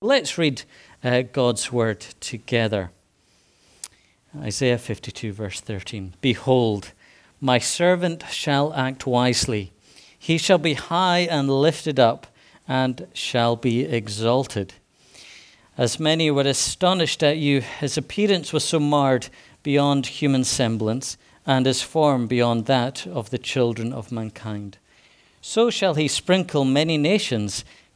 Let's read uh, God's word together. Isaiah 52, verse 13. Behold, my servant shall act wisely. He shall be high and lifted up, and shall be exalted. As many were astonished at you, his appearance was so marred beyond human semblance, and his form beyond that of the children of mankind. So shall he sprinkle many nations,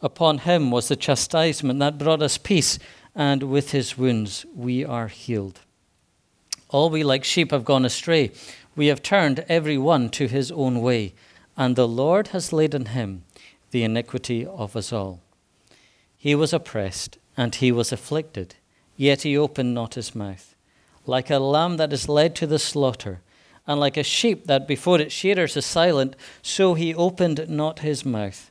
Upon him was the chastisement that brought us peace, and with his wounds we are healed. All we like sheep have gone astray. We have turned every one to his own way, and the Lord has laid on him the iniquity of us all. He was oppressed and he was afflicted, yet he opened not his mouth. Like a lamb that is led to the slaughter, and like a sheep that before its shearers is silent, so he opened not his mouth.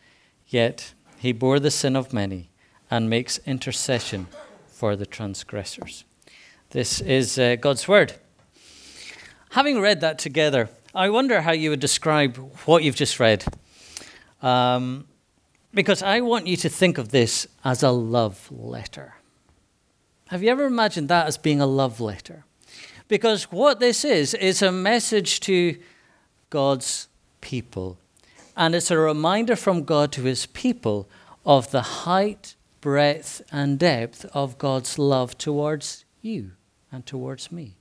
Yet he bore the sin of many and makes intercession for the transgressors. This is uh, God's word. Having read that together, I wonder how you would describe what you've just read. Um, because I want you to think of this as a love letter. Have you ever imagined that as being a love letter? Because what this is, is a message to God's people. And it's a reminder from God to his people of the height, breadth, and depth of God's love towards you and towards me.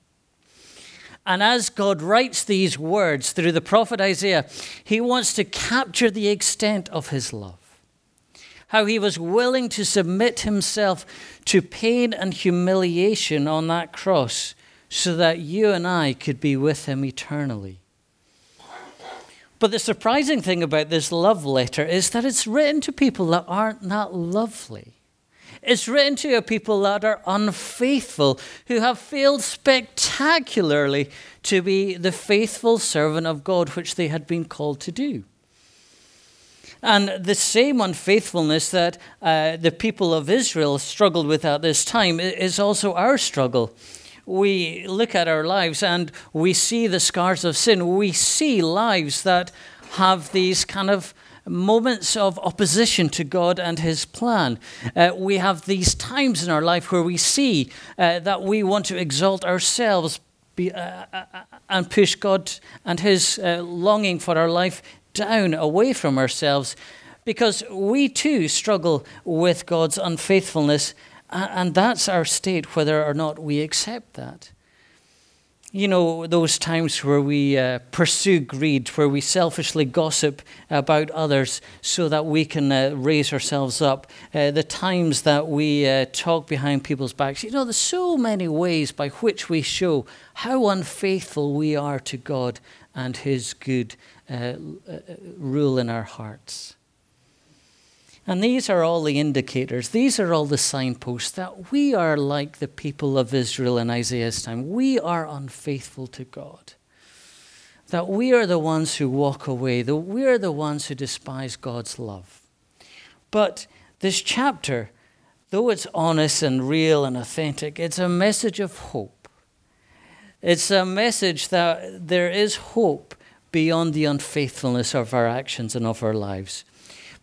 And as God writes these words through the prophet Isaiah, he wants to capture the extent of his love how he was willing to submit himself to pain and humiliation on that cross so that you and I could be with him eternally. But the surprising thing about this love letter is that it's written to people that aren't that lovely. It's written to people that are unfaithful, who have failed spectacularly to be the faithful servant of God which they had been called to do. And the same unfaithfulness that uh, the people of Israel struggled with at this time is also our struggle. We look at our lives and we see the scars of sin. We see lives that have these kind of moments of opposition to God and His plan. Uh, we have these times in our life where we see uh, that we want to exalt ourselves be, uh, uh, and push God and His uh, longing for our life down away from ourselves because we too struggle with God's unfaithfulness, and that's our state whether or not we accept that. you know, those times where we uh, pursue greed, where we selfishly gossip about others so that we can uh, raise ourselves up, uh, the times that we uh, talk behind people's backs. You know, there's so many ways by which we show how unfaithful we are to God and His good uh, uh, rule in our hearts. And these are all the indicators, these are all the signposts that we are like the people of Israel in Isaiah's time. We are unfaithful to God. That we are the ones who walk away, that we are the ones who despise God's love. But this chapter, though it's honest and real and authentic, it's a message of hope. It's a message that there is hope beyond the unfaithfulness of our actions and of our lives.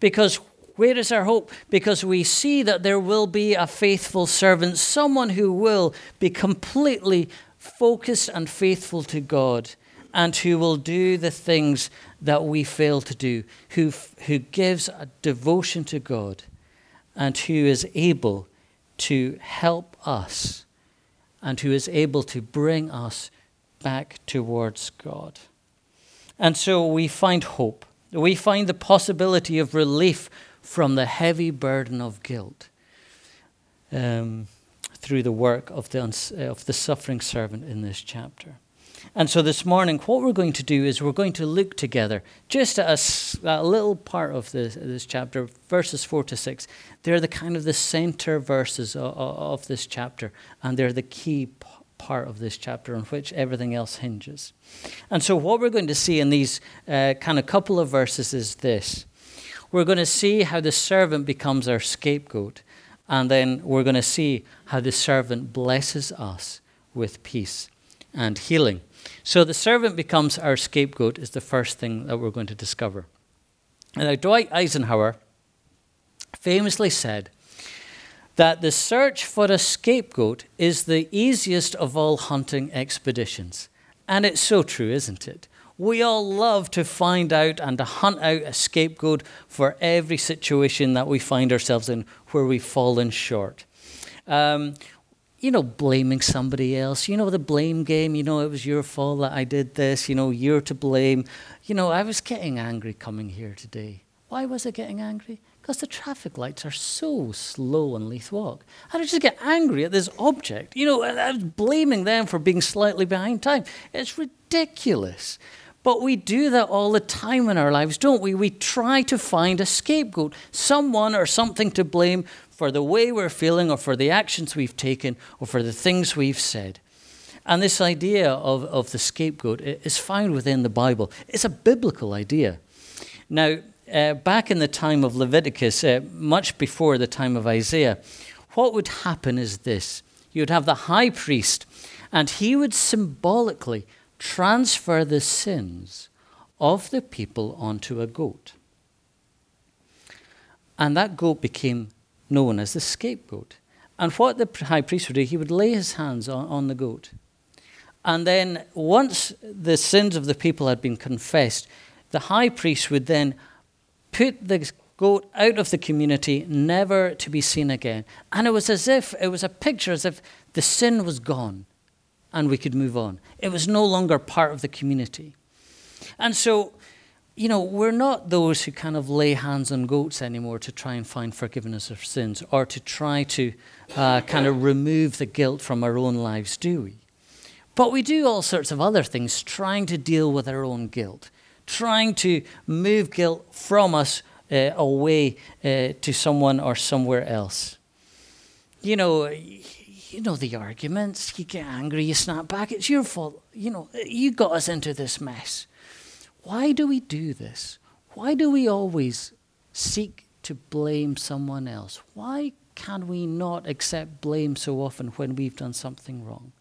Because where is our hope? Because we see that there will be a faithful servant, someone who will be completely focused and faithful to God and who will do the things that we fail to do, who, who gives a devotion to God and who is able to help us and who is able to bring us back towards God. And so we find hope. We find the possibility of relief from the heavy burden of guilt um, through the work of the, uh, of the suffering servant in this chapter. And so this morning, what we're going to do is we're going to look together just at a, a little part of this, this chapter, verses 4 to 6. They're the kind of the center verses of, of this chapter, and they're the key p- part of this chapter on which everything else hinges. And so, what we're going to see in these uh, kind of couple of verses is this we're going to see how the servant becomes our scapegoat, and then we're going to see how the servant blesses us with peace and healing. So the servant becomes our scapegoat is the first thing that we're going to discover. Now, Dwight Eisenhower famously said that the search for a scapegoat is the easiest of all hunting expeditions. And it's so true, isn't it? We all love to find out and to hunt out a scapegoat for every situation that we find ourselves in where we've fallen short. Um, you know, blaming somebody else. You know, the blame game. You know, it was your fault that I did this. You know, you're to blame. You know, I was getting angry coming here today. Why was I getting angry? Because the traffic lights are so slow on Leith Walk. And I just get angry at this object. You know, I was blaming them for being slightly behind time. It's ridiculous. But we do that all the time in our lives, don't we? We try to find a scapegoat, someone or something to blame for the way we're feeling or for the actions we've taken or for the things we've said. And this idea of, of the scapegoat is found within the Bible. It's a biblical idea. Now, uh, back in the time of Leviticus, uh, much before the time of Isaiah, what would happen is this you'd have the high priest, and he would symbolically transfer the sins of the people onto a goat. And that goat became known as the scapegoat. And what the high priest would do, he would lay his hands on, on the goat. And then, once the sins of the people had been confessed, the high priest would then put the goat out of the community, never to be seen again. And it was as if, it was a picture as if the sin was gone and we could move on. It was no longer part of the community. And so, you know, we're not those who kind of lay hands on goats anymore to try and find forgiveness of sins or to try to uh, kind of remove the guilt from our own lives, do we? But we do all sorts of other things trying to deal with our own guilt, trying to move guilt from us uh, away uh, to someone or somewhere else. You know, you know the arguments. You get angry, you snap back. It's your fault. You know, you got us into this mess. Why do we do this? Why do we always seek to blame someone else? Why can we not accept blame so often when we've done something wrong?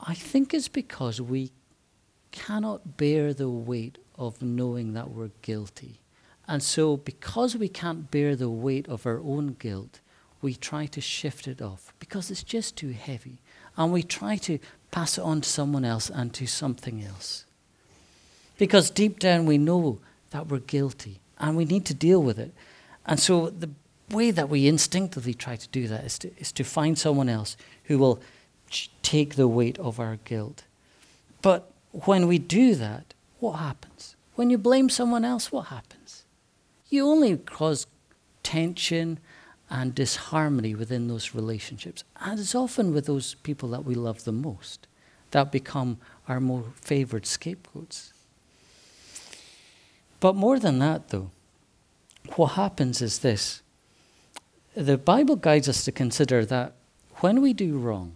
I think it's because we cannot bear the weight of knowing that we're guilty. And so, because we can't bear the weight of our own guilt, we try to shift it off because it's just too heavy. And we try to pass it on to someone else and to something else. Because deep down we know that we're guilty and we need to deal with it. And so the way that we instinctively try to do that is to, is to find someone else who will take the weight of our guilt. But when we do that, what happens? When you blame someone else, what happens? You only cause tension and disharmony within those relationships. And it's often with those people that we love the most that become our more favored scapegoats. But more than that, though, what happens is this the Bible guides us to consider that when we do wrong,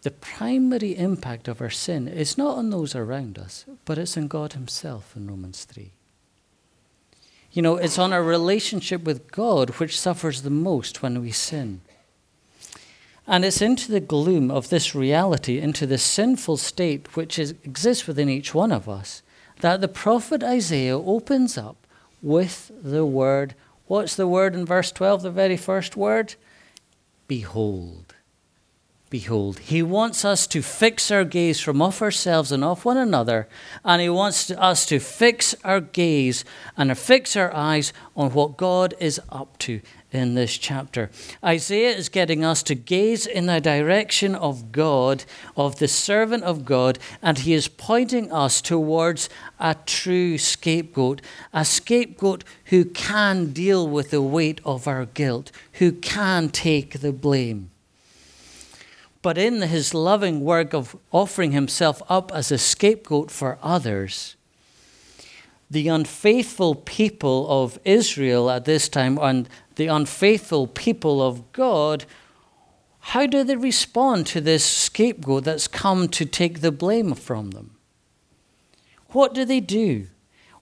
the primary impact of our sin is not on those around us, but it's on God Himself in Romans 3. You know, it's on our relationship with God which suffers the most when we sin. And it's into the gloom of this reality, into the sinful state which is, exists within each one of us, that the prophet Isaiah opens up with the word. What's the word in verse 12, the very first word? Behold. Behold, he wants us to fix our gaze from off ourselves and off one another, and he wants us to fix our gaze and fix our eyes on what God is up to in this chapter. Isaiah is getting us to gaze in the direction of God, of the servant of God, and he is pointing us towards a true scapegoat, a scapegoat who can deal with the weight of our guilt, who can take the blame. But in his loving work of offering himself up as a scapegoat for others, the unfaithful people of Israel at this time and the unfaithful people of God, how do they respond to this scapegoat that's come to take the blame from them? What do they do?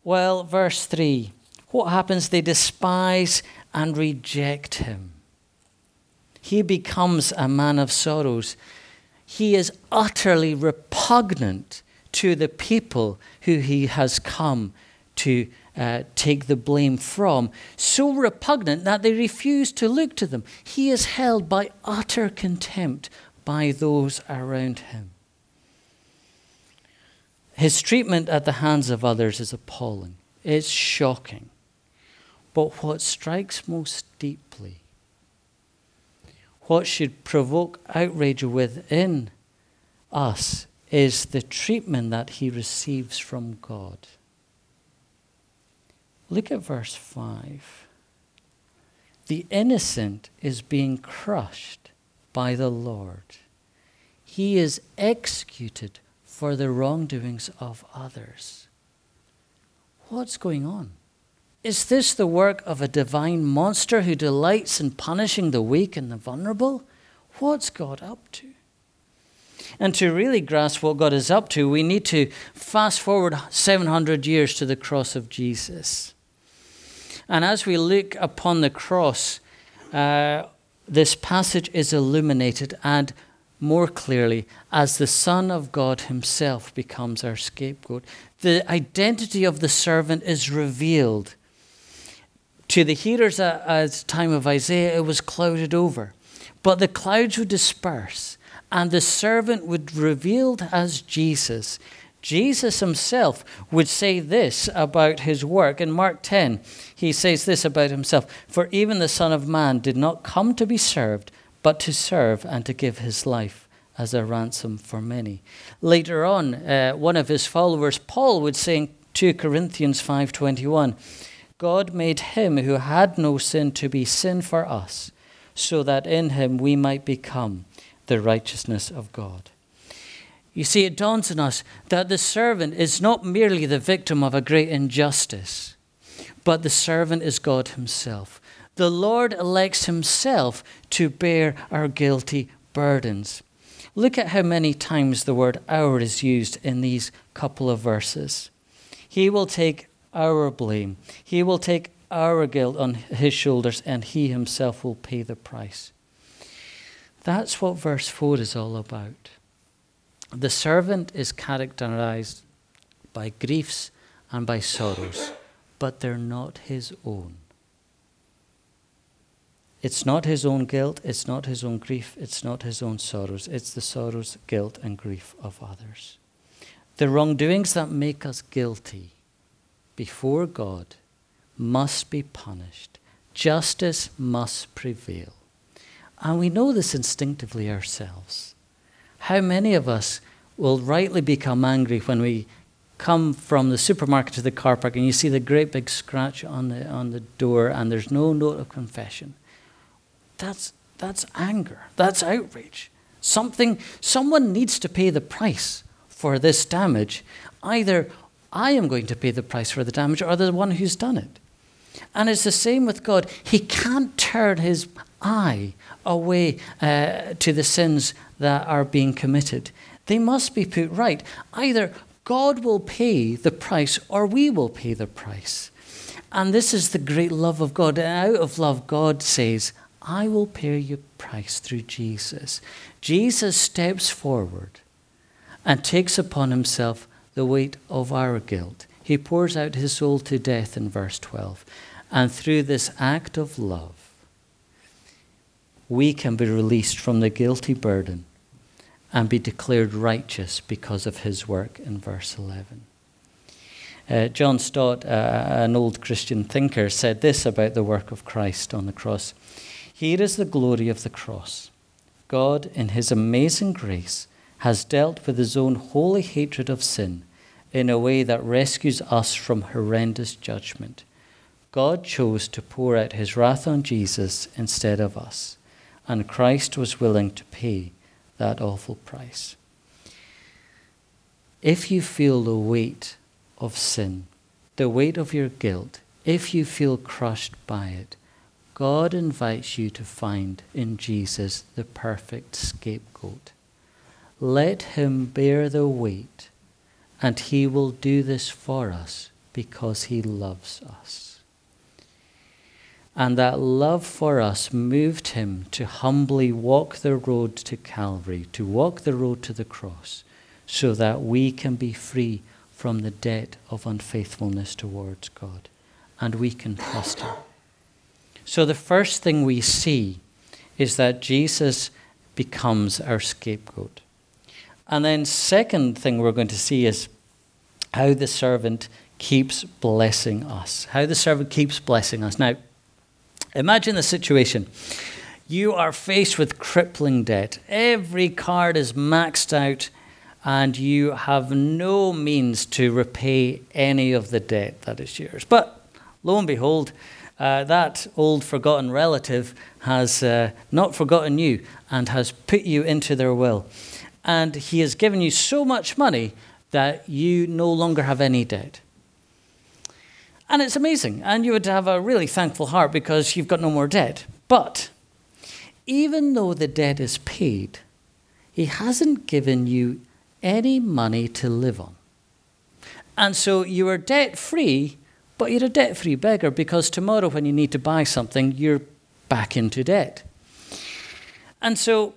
Well, verse 3 what happens? They despise and reject him he becomes a man of sorrows. He is utterly repugnant to the people who he has come to uh, take the blame from. So repugnant that they refuse to look to them. He is held by utter contempt by those around him. His treatment at the hands of others is appalling. It's shocking. But what strikes most deeply what should provoke outrage within us is the treatment that he receives from God. Look at verse 5. The innocent is being crushed by the Lord. He is executed for the wrongdoings of others. What's going on? Is this the work of a divine monster who delights in punishing the weak and the vulnerable? What's God up to? And to really grasp what God is up to, we need to fast forward 700 years to the cross of Jesus. And as we look upon the cross, uh, this passage is illuminated and more clearly as the Son of God Himself becomes our scapegoat. The identity of the servant is revealed to the hearers at, the time of Isaiah, it was clouded over. But the clouds would disperse, and the servant would revealed as Jesus. Jesus himself would say this about his work. In Mark 10, he says this about himself For even the Son of Man did not come to be served, but to serve and to give his life as a ransom for many. Later on, uh, one of his followers, Paul, would say in 2 Corinthians 5.21, God made him who had no sin to be sin for us, so that in him we might become the righteousness of God. You see, it dawns on us that the servant is not merely the victim of a great injustice, but the servant is God Himself. The Lord elects Himself to bear our guilty burdens. Look at how many times the word our is used in these couple of verses. He will take our blame. He will take our guilt on his shoulders and he himself will pay the price. That's what verse 4 is all about. The servant is characterized by griefs and by sorrows, but they're not his own. It's not his own guilt, it's not his own grief, it's not his own sorrows, it's the sorrows, guilt, and grief of others. The wrongdoings that make us guilty before God must be punished. Justice must prevail. And we know this instinctively ourselves. How many of us will rightly become angry when we come from the supermarket to the car park and you see the great big scratch on the, on the door and there's no note of confession? That's, that's anger. That's outrage. Something, someone needs to pay the price for this damage. Either I am going to pay the price for the damage or the one who's done it. And it's the same with God. He can't turn his eye away uh, to the sins that are being committed. They must be put right. Either God will pay the price or we will pay the price. And this is the great love of God. And out of love, God says, I will pay your price through Jesus. Jesus steps forward and takes upon himself the weight of our guilt. He pours out his soul to death in verse 12. And through this act of love, we can be released from the guilty burden and be declared righteous because of his work in verse 11. Uh, John Stott, uh, an old Christian thinker, said this about the work of Christ on the cross Here is the glory of the cross. God, in his amazing grace, has dealt with his own holy hatred of sin in a way that rescues us from horrendous judgment. God chose to pour out his wrath on Jesus instead of us, and Christ was willing to pay that awful price. If you feel the weight of sin, the weight of your guilt, if you feel crushed by it, God invites you to find in Jesus the perfect scapegoat. Let him bear the weight, and he will do this for us because he loves us. And that love for us moved him to humbly walk the road to Calvary, to walk the road to the cross, so that we can be free from the debt of unfaithfulness towards God and we can trust him. So, the first thing we see is that Jesus becomes our scapegoat. And then, second thing we're going to see is how the servant keeps blessing us. How the servant keeps blessing us. Now, Imagine the situation. You are faced with crippling debt. Every card is maxed out, and you have no means to repay any of the debt that is yours. But lo and behold, uh, that old forgotten relative has uh, not forgotten you and has put you into their will. And he has given you so much money that you no longer have any debt. And it's amazing. And you would have a really thankful heart because you've got no more debt. But even though the debt is paid, he hasn't given you any money to live on. And so you are debt free, but you're a debt free beggar because tomorrow, when you need to buy something, you're back into debt. And so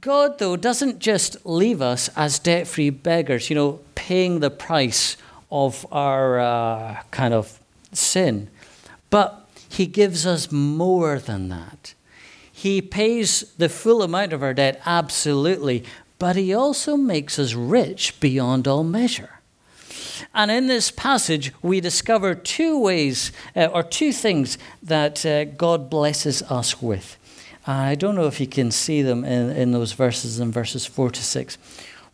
God, though, doesn't just leave us as debt free beggars, you know, paying the price of our uh, kind of sin. But He gives us more than that. He pays the full amount of our debt, absolutely, but He also makes us rich beyond all measure. And in this passage, we discover two ways uh, or two things that uh, God blesses us with. I don't know if you can see them in, in those verses, in verses 4 to 6.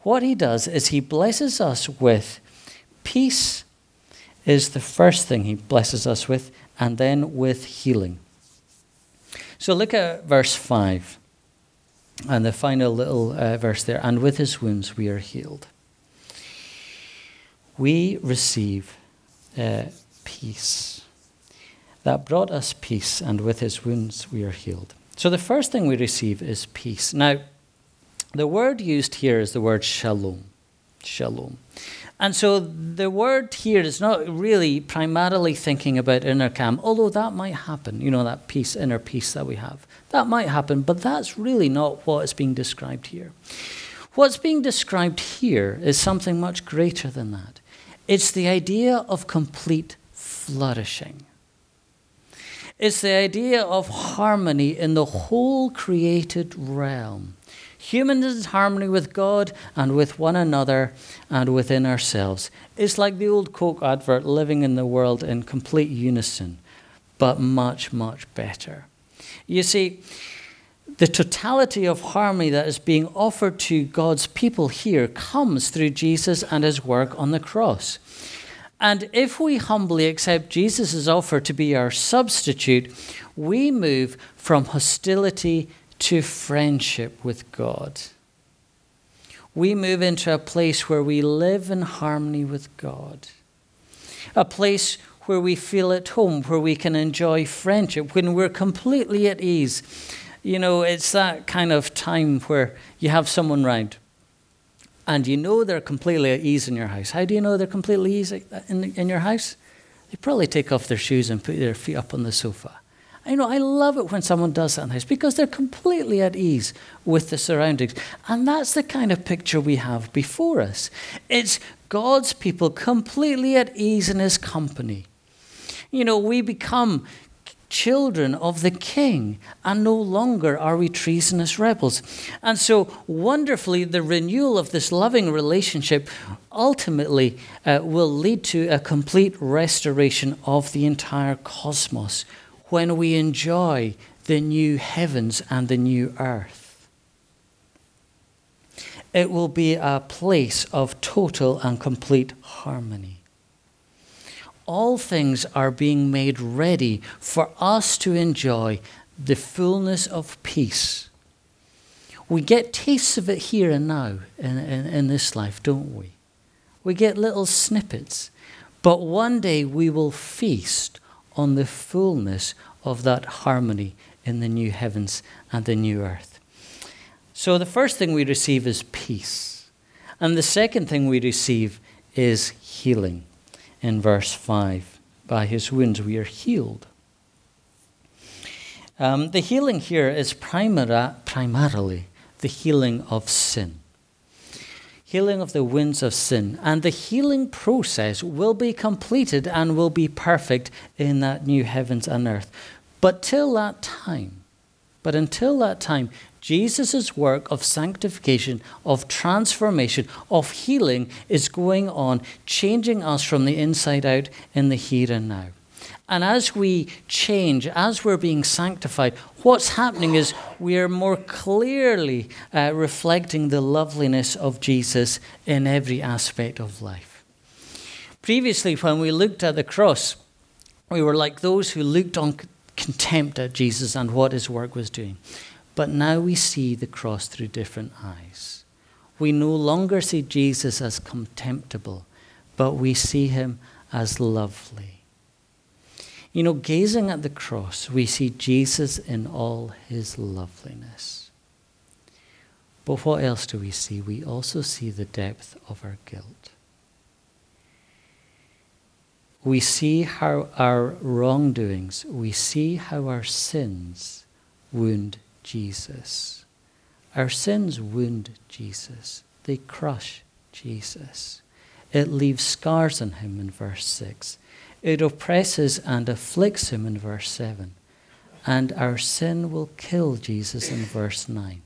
What he does is he blesses us with Peace is the first thing he blesses us with, and then with healing. So look at verse 5 and the final little uh, verse there. And with his wounds we are healed. We receive uh, peace. That brought us peace, and with his wounds we are healed. So the first thing we receive is peace. Now, the word used here is the word shalom. Shalom. And so the word here is not really primarily thinking about inner calm, although that might happen, you know, that peace, inner peace that we have. That might happen, but that's really not what is being described here. What's being described here is something much greater than that. It's the idea of complete flourishing. It's the idea of harmony in the whole created realm. Humans in harmony with God and with one another and within ourselves. It's like the old Coke advert, living in the world in complete unison, but much, much better. You see, the totality of harmony that is being offered to God's people here comes through Jesus and his work on the cross. And if we humbly accept Jesus' offer to be our substitute, we move from hostility to friendship with God. We move into a place where we live in harmony with God, a place where we feel at home, where we can enjoy friendship, when we're completely at ease. You know, it's that kind of time where you have someone round and you know they're completely at ease in your house. How do you know they're completely easy in, in your house? They probably take off their shoes and put their feet up on the sofa. I know I love it when someone does that in the house because they're completely at ease with the surroundings. And that's the kind of picture we have before us. It's God's people completely at ease in his company. You know, we become children of the king, and no longer are we treasonous rebels. And so, wonderfully, the renewal of this loving relationship ultimately uh, will lead to a complete restoration of the entire cosmos when we enjoy the new heavens and the new earth. It will be a place of total and complete harmony all things are being made ready for us to enjoy the fullness of peace. We get tastes of it here and now in, in, in, this life, don't we? We get little snippets. But one day we will feast on the fullness of that harmony in the new heavens and the new earth. So the first thing we receive is peace. And the second thing we receive is healing in verse 5. By his wounds we are healed. Um, the healing here is primara, primarily the healing of sin. Healing of the wounds of sin. And the healing process will be completed and will be perfect in that new heavens and earth. But till that time, but until that time, Jesus' work of sanctification, of transformation, of healing is going on, changing us from the inside out in the here and now. And as we change, as we're being sanctified, what's happening is we are more clearly uh, reflecting the loveliness of Jesus in every aspect of life. Previously, when we looked at the cross, we were like those who looked on contempt at Jesus and what his work was doing. But now we see the cross through different eyes. We no longer see Jesus as contemptible, but we see him as lovely. You know, gazing at the cross, we see Jesus in all his loveliness. But what else do we see? We also see the depth of our guilt. We see how our wrongdoings, we see how our sins wound Jesus. Our sins wound Jesus, they crush Jesus. It leaves scars on him in verse 6. It oppresses and afflicts him in verse 7. And our sin will kill Jesus in verse 9.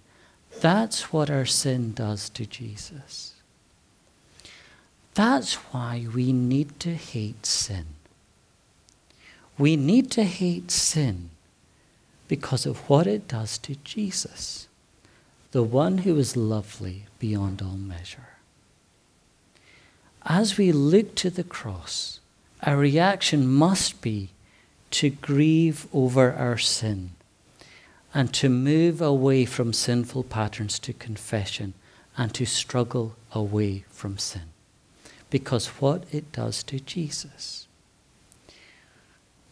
That's what our sin does to Jesus. That's why we need to hate sin. We need to hate sin because of what it does to Jesus, the one who is lovely beyond all measure. As we look to the cross, our reaction must be to grieve over our sin and to move away from sinful patterns to confession and to struggle away from sin. Because what it does to Jesus.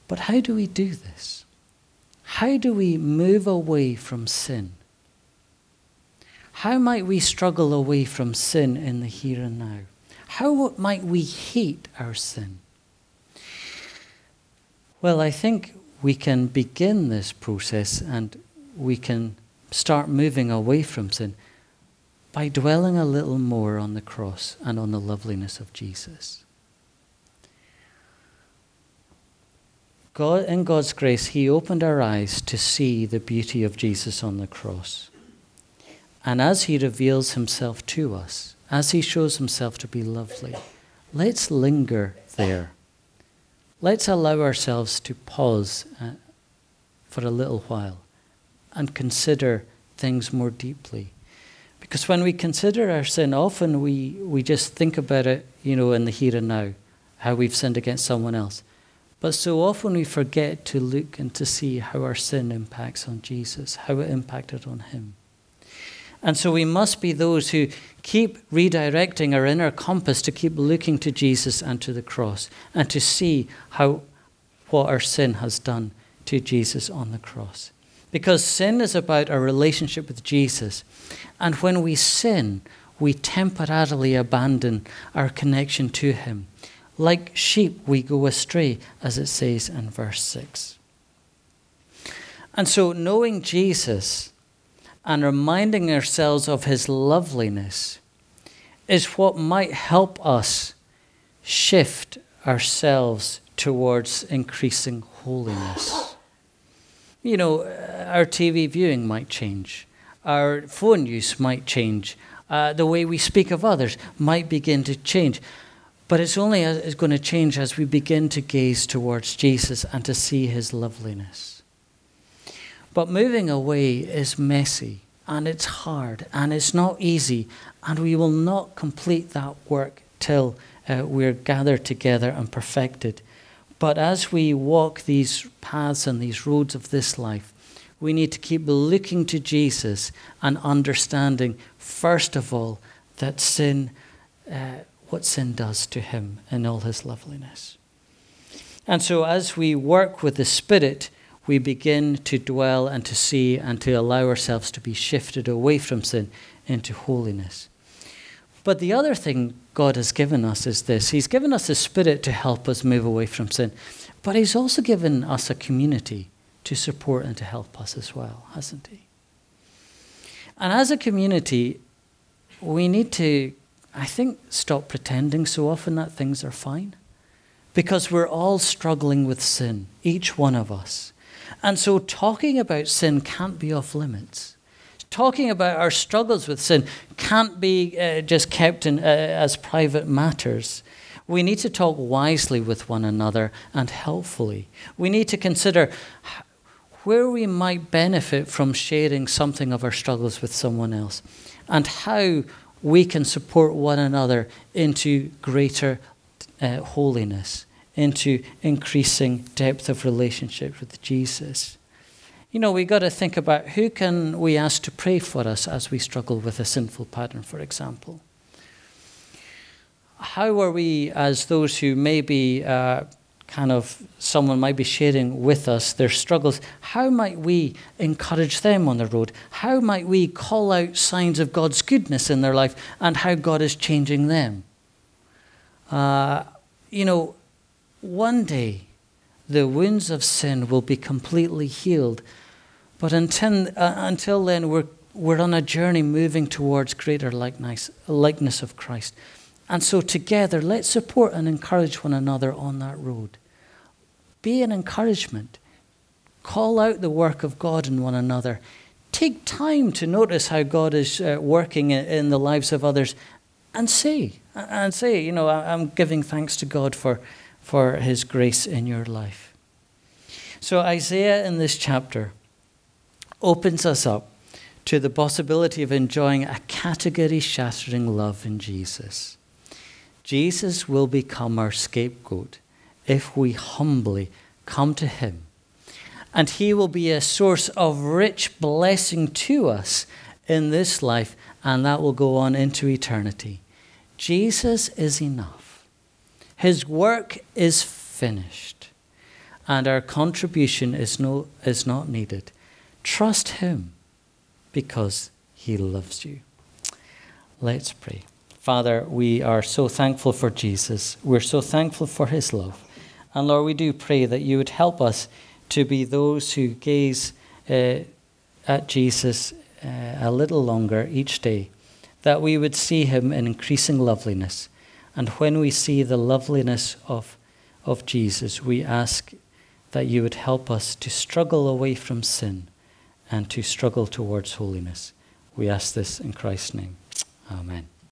But how do we do this? How do we move away from sin? How might we struggle away from sin in the here and now? How might we hate our sin? Well, I think we can begin this process and we can start moving away from sin by dwelling a little more on the cross and on the loveliness of Jesus. God, in God's grace, He opened our eyes to see the beauty of Jesus on the cross. And as He reveals Himself to us, as He shows Himself to be lovely, let's linger there. Let's allow ourselves to pause uh, for a little while and consider things more deeply. Because when we consider our sin, often we, we just think about it, you know, in the here and now, how we've sinned against someone else. But so often we forget to look and to see how our sin impacts on Jesus, how it impacted on him. And so we must be those who keep redirecting our inner compass to keep looking to Jesus and to the cross and to see how what our sin has done to Jesus on the cross. Because sin is about our relationship with Jesus. And when we sin, we temporarily abandon our connection to Him. Like sheep, we go astray, as it says in verse 6. And so, knowing Jesus and reminding ourselves of His loveliness is what might help us shift ourselves towards increasing holiness. You know, our TV viewing might change, our phone use might change, uh, the way we speak of others might begin to change. But it's only as, going to change as we begin to gaze towards Jesus and to see his loveliness. But moving away is messy and it's hard and it's not easy, and we will not complete that work till uh, we're gathered together and perfected. But as we walk these paths and these roads of this life, we need to keep looking to Jesus and understanding, first of all, that sin, uh, what sin does to him in all his loveliness. And so, as we work with the Spirit, we begin to dwell and to see and to allow ourselves to be shifted away from sin into holiness. But the other thing God has given us is this He's given us a spirit to help us move away from sin, but He's also given us a community to support and to help us as well, hasn't He? And as a community, we need to, I think, stop pretending so often that things are fine. Because we're all struggling with sin, each one of us. And so talking about sin can't be off limits. Talking about our struggles with sin can't be uh, just kept in, uh, as private matters. We need to talk wisely with one another and helpfully. We need to consider where we might benefit from sharing something of our struggles with someone else and how we can support one another into greater uh, holiness into increasing depth of relationship with Jesus. You know, we've got to think about who can we ask to pray for us as we struggle with a sinful pattern, for example. How are we, as those who maybe uh, kind of someone might be sharing with us their struggles, how might we encourage them on the road? How might we call out signs of God's goodness in their life and how God is changing them? Uh, you know, one day, the wounds of sin will be completely healed. But until, uh, until then, we're, we're on a journey moving towards greater likeness, likeness of Christ. And so, together, let's support and encourage one another on that road. Be an encouragement. Call out the work of God in one another. Take time to notice how God is uh, working in, in the lives of others and say, and say, you know, I'm giving thanks to God for for his grace in your life. So, Isaiah in this chapter opens us up to the possibility of enjoying a category shattering love in Jesus. Jesus will become our scapegoat if we humbly come to him. And he will be a source of rich blessing to us in this life, and that will go on into eternity. Jesus is enough. His work is finished, and our contribution is, no, is not needed. Trust Him because He loves you. Let's pray. Father, we are so thankful for Jesus. We're so thankful for His love. And Lord, we do pray that you would help us to be those who gaze uh, at Jesus uh, a little longer each day, that we would see Him in increasing loveliness and when we see the loveliness of, of Jesus, we ask that you would help us to struggle away from sin and to struggle towards holiness. We ask this in Christ's name. Amen.